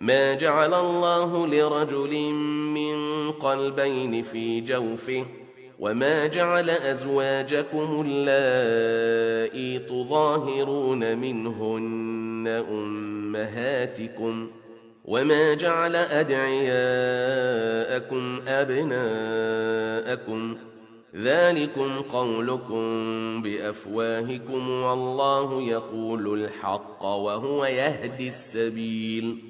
ما جعل الله لرجل من قلبين في جوفه وما جعل أزواجكم اللائي تظاهرون منهن أمهاتكم وما جعل أدعياءكم أبناءكم ذلكم قولكم بأفواهكم والله يقول الحق وهو يهدي السبيل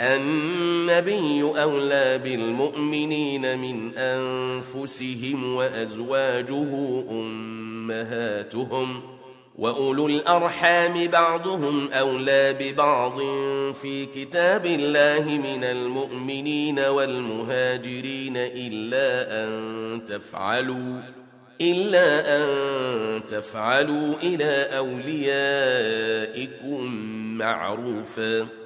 النبي أولى بالمؤمنين من أنفسهم وأزواجه أمهاتهم وأولو الأرحام بعضهم أولى ببعض في كتاب الله من المؤمنين والمهاجرين إلا أن تفعلوا إلا أن تفعلوا إلى أوليائكم معروفاً.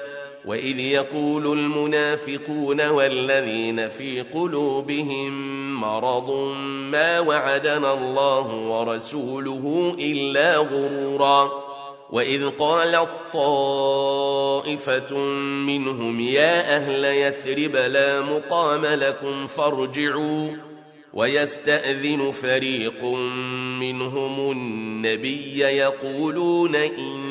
وإذ يقول المنافقون والذين في قلوبهم مرض ما وعدنا الله ورسوله إلا غرورا. وإذ قالت طائفة منهم يا أهل يثرب لا مقام لكم فارجعوا. ويستأذن فريق منهم النبي يقولون إن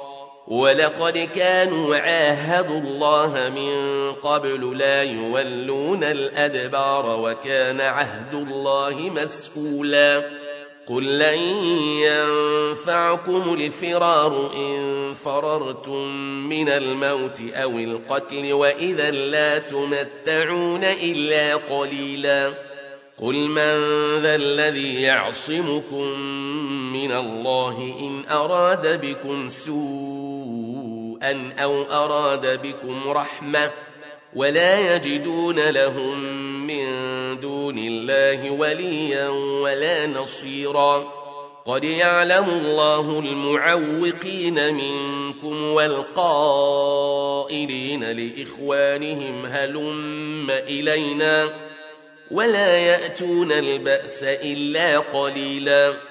ولقد كانوا عاهدوا الله من قبل لا يولون الأدبار وكان عهد الله مسؤولا. قل لن ينفعكم الفرار إن فررتم من الموت أو القتل وإذا لا تمتعون إلا قليلا. قل من ذا الذي يعصمكم من الله إن أراد بكم سوء أن أو أراد بكم رحمة ولا يجدون لهم من دون الله وليا ولا نصيرا. قد يعلم الله المعوقين منكم والقائلين لإخوانهم هلم إلينا؟ ولا يأتون البأس إلا قليلا.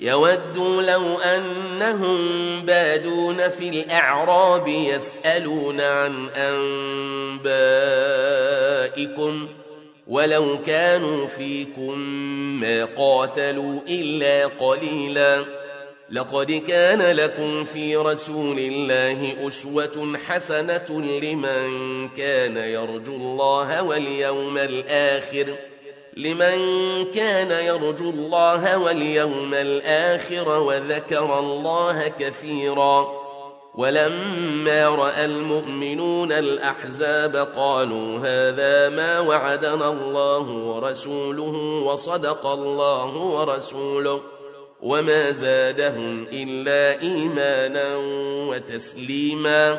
يودوا لو أنهم بادون في الأعراب يسألون عن أنبائكم ولو كانوا فيكم ما قاتلوا إلا قليلاً لقد كان لكم في رسول الله أسوة حسنة لمن كان يرجو الله واليوم الآخر لمن كان يرجو الله واليوم الآخر وذكر الله كثيرا ولما رأى المؤمنون الأحزاب قالوا هذا ما وعدنا الله ورسوله وصدق الله ورسوله وما زادهم إلا إيمانا وتسليما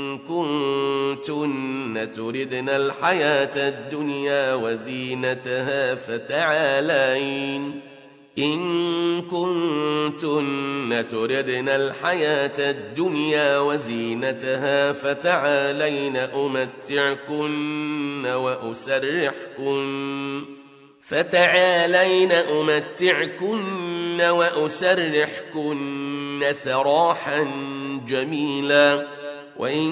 كنتن تردن الحياة الدنيا وزينتها فتعالين. إن كنتن تردن الحياة الدنيا وزينتها فتعالين أمتعكن وأسرحكن. فتعالين أمتعكن وأسرحكن سراحا جميلا. وإن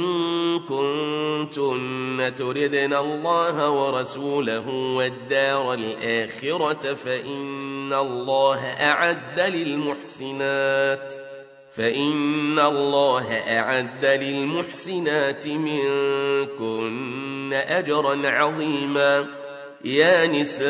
كنتن تردن الله ورسوله والدار الآخرة فإن الله أعد للمحسنات فإن الله أعد للمحسنات منكن أجرا عظيما. يا نساء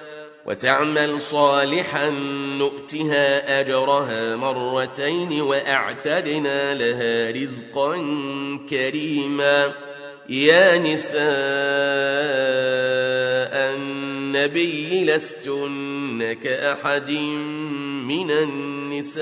وتعمل صالحا نؤتها أجرها مرتين وأعتدنا لها رزقا كريما. يا نساء النبي لستن كأحد من النساء.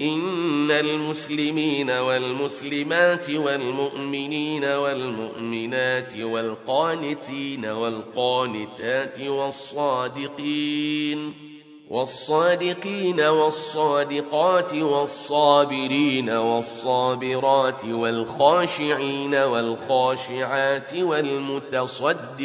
إن المسلمين والمسلمات والمؤمنين والمؤمنات والقانتين والقانتات والصادقين والصادقين والصادقات والصابرين والصابرات والخاشعين والخاشعات والمتصدقين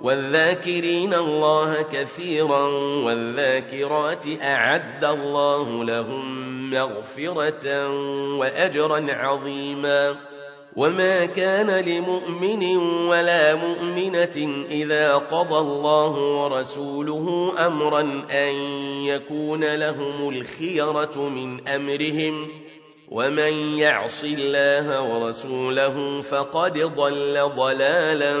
والذاكرين الله كثيرا والذاكرات أعد الله لهم مغفرة وأجرا عظيما. وما كان لمؤمن ولا مؤمنة إذا قضى الله ورسوله أمرا أن يكون لهم الخيرة من أمرهم. ومن يعص الله ورسوله فقد ضل ضلالا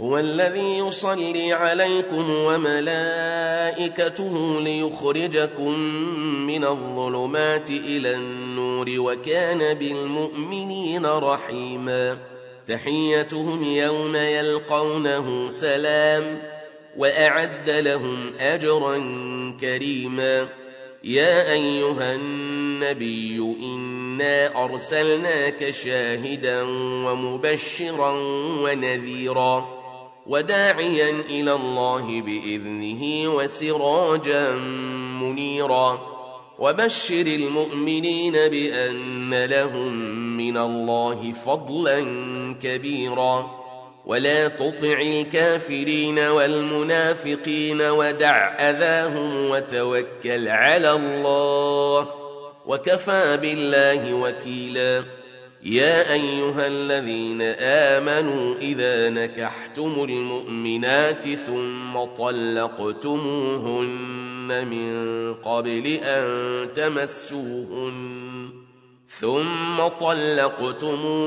هو الذي يصلي عليكم وملائكته ليخرجكم من الظلمات إلى النور وكان بالمؤمنين رحيما. تحيتهم يوم يلقونه سلام وأعد لهم أجرا كريما. يا أيها النبي إنا أرسلناك شاهدا ومبشرا ونذيرا. وداعيا إلى الله بإذنه وسراجا منيرا. وبشر المؤمنين بأن لهم من الله فضلا كبيرا. ولا تطع الكافرين والمنافقين ودع أذاهم وتوكل على الله. وكفى بالله وكيلاً. يا أيها الذين آمنوا إذا نكحتم المؤمنات ثم طلقتموهن من قبل أن تمسوهن ثم طلقتموهن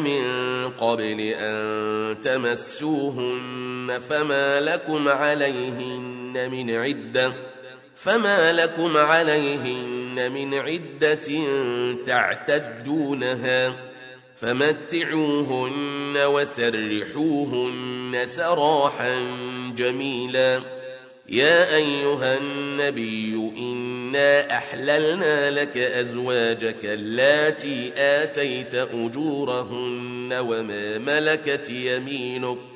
من قبل أن تمسوهن فما لكم عليهن من عدة فما لكم عليهن من عدة تعتدونها فمتعوهن وسرحوهن سراحا جميلا يا أيها النبي إنا أحللنا لك أزواجك اللاتي آتيت أجورهن وما ملكت يمينك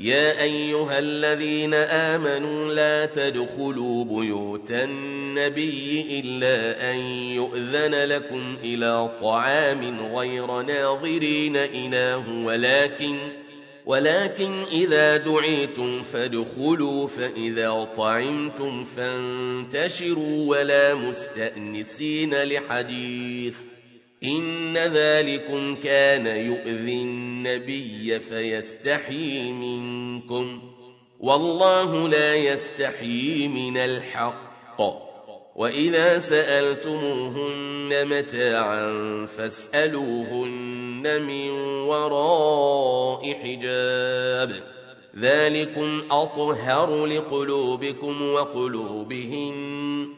يا أيها الذين آمنوا لا تدخلوا بيوت النبي إلا أن يؤذن لكم إلى طعام غير ناظرين إناه ولكن ولكن إذا دعيتم فادخلوا فإذا طعمتم فانتشروا ولا مستأنسين لحديث. إن ذلكم كان يؤذي النبي فيستحي منكم والله لا يستحي من الحق. وإذا سألتموهن متاعا فاسألوهن من وراء حجاب. ذلكم أطهر لقلوبكم وقلوبهن.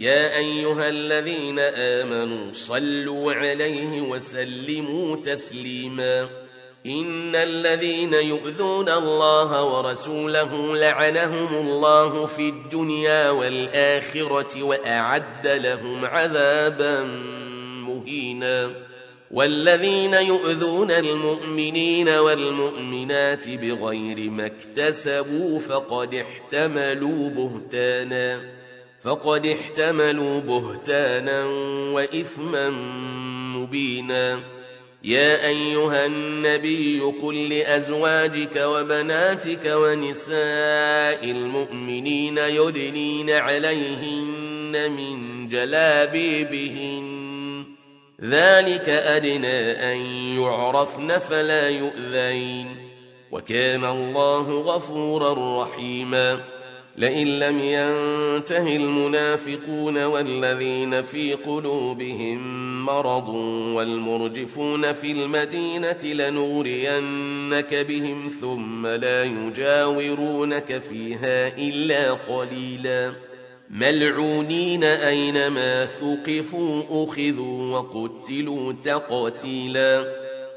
يا أيها الذين آمنوا صلوا عليه وسلموا تسليما. إن الذين يؤذون الله ورسوله لعنهم الله في الدنيا والآخرة وأعد لهم عذابا مهينا. والذين يؤذون المؤمنين والمؤمنات بغير ما اكتسبوا فقد احتملوا بهتانا. فقد احتملوا بهتانا وإثما مبينا. يا أيها النبي قل لأزواجك وبناتك ونساء المؤمنين يدنين عليهن من جلابيبهن. ذلك أدنى أن يعرفن فلا يؤذين. وكان الله غفورا رحيما. لئن لم ينته المنافقون والذين في قلوبهم مرض والمرجفون في المدينة لنورينك بهم ثم لا يجاورونك فيها إلا قليلاً. ملعونين أينما ثقفوا أخذوا وقتلوا تقتيلا.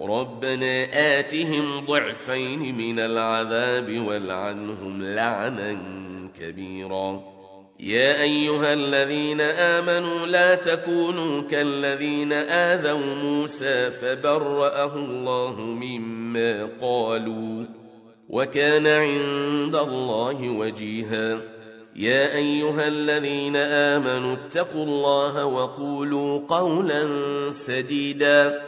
ربنا آتهم ضعفين من العذاب والعنهم لعنا كبيرا. يا أيها الذين آمنوا لا تكونوا كالذين آذوا موسى فبرأه الله مما قالوا وكان عند الله وجيها. يا أيها الذين آمنوا اتقوا الله وقولوا قولا سديدا.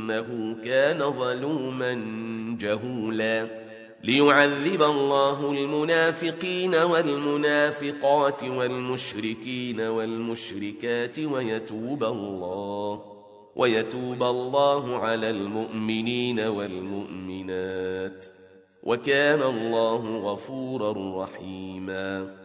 إنه كان ظلوما جهولا. ليعذب الله المنافقين والمنافقات والمشركين والمشركات ويتوب الله. ويتوب الله على المؤمنين والمؤمنات. وكان الله غفورا رحيما.